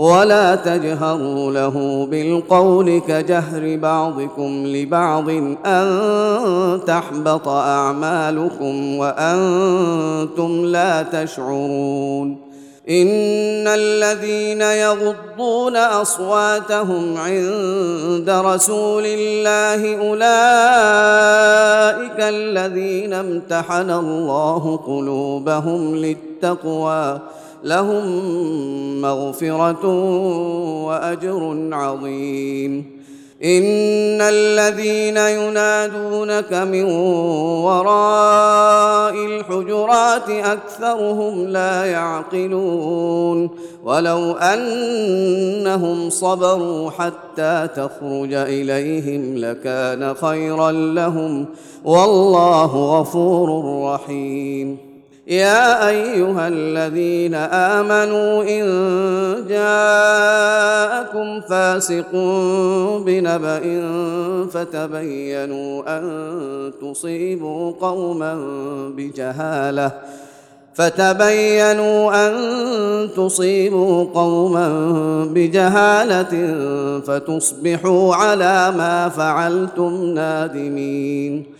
ولا تجهروا له بالقول كجهر بعضكم لبعض أن تحبط أعمالكم وأنتم لا تشعرون إن الذين يغضون أصواتهم عند رسول الله أولئك الذين امتحن الله قلوبهم للتقوى لهم مغفرة وأجر عظيم. إن الذين ينادونك من وراء الحجرات أكثرهم لا يعقلون. ولو أنهم صبروا حتى تخرج إليهم لكان خيرا لهم. والله غفور رحيم. يا أيها الذين آمنوا إن جاءكم فاسق بنبأ فتبينوا أن تصيبوا قوما بجهالة فتبينوا أن تصيبوا قوما بجهالة فتصبحوا على ما فعلتم نادمين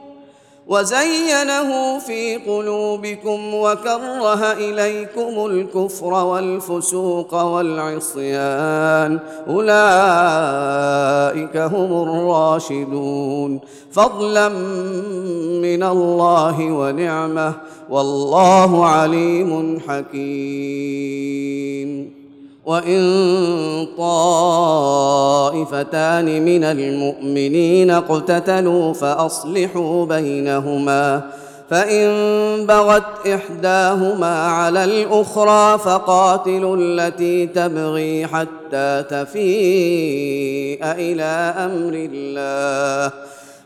وزينه في قلوبكم وكره إليكم الكفر والفسوق والعصيان. أولئك هم الراشدون. فضلا من الله ونعمة. والله عليم حكيم. وإن طائفتان من المؤمنين اقتتلوا فأصلحوا بينهما فإن بغت إحداهما على الأخرى فقاتلوا التي تبغي حتى تفيء إلى أمر الله.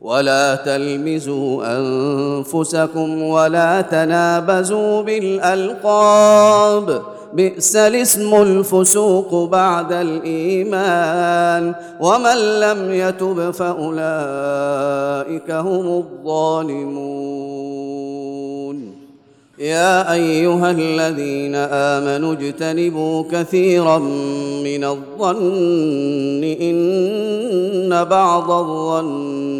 ولا تلمزوا أنفسكم ولا تنابزوا بالألقاب. بئس الاسم الفسوق بعد الإيمان. ومن لم يتب فأولئك هم الظالمون. يا أيها الذين آمنوا اجتنبوا كثيرا من الظن إن بعض الظن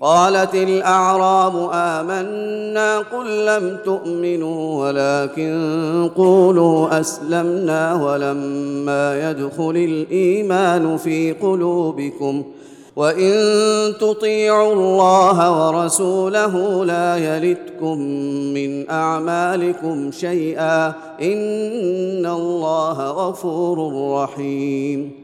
قالت الأعراب آمنا قل لم تؤمنوا ولكن قولوا أسلمنا ولما يدخل الإيمان في قلوبكم وإن تطيعوا الله ورسوله لا يلتكم من أعمالكم شيئا إن الله غفور رحيم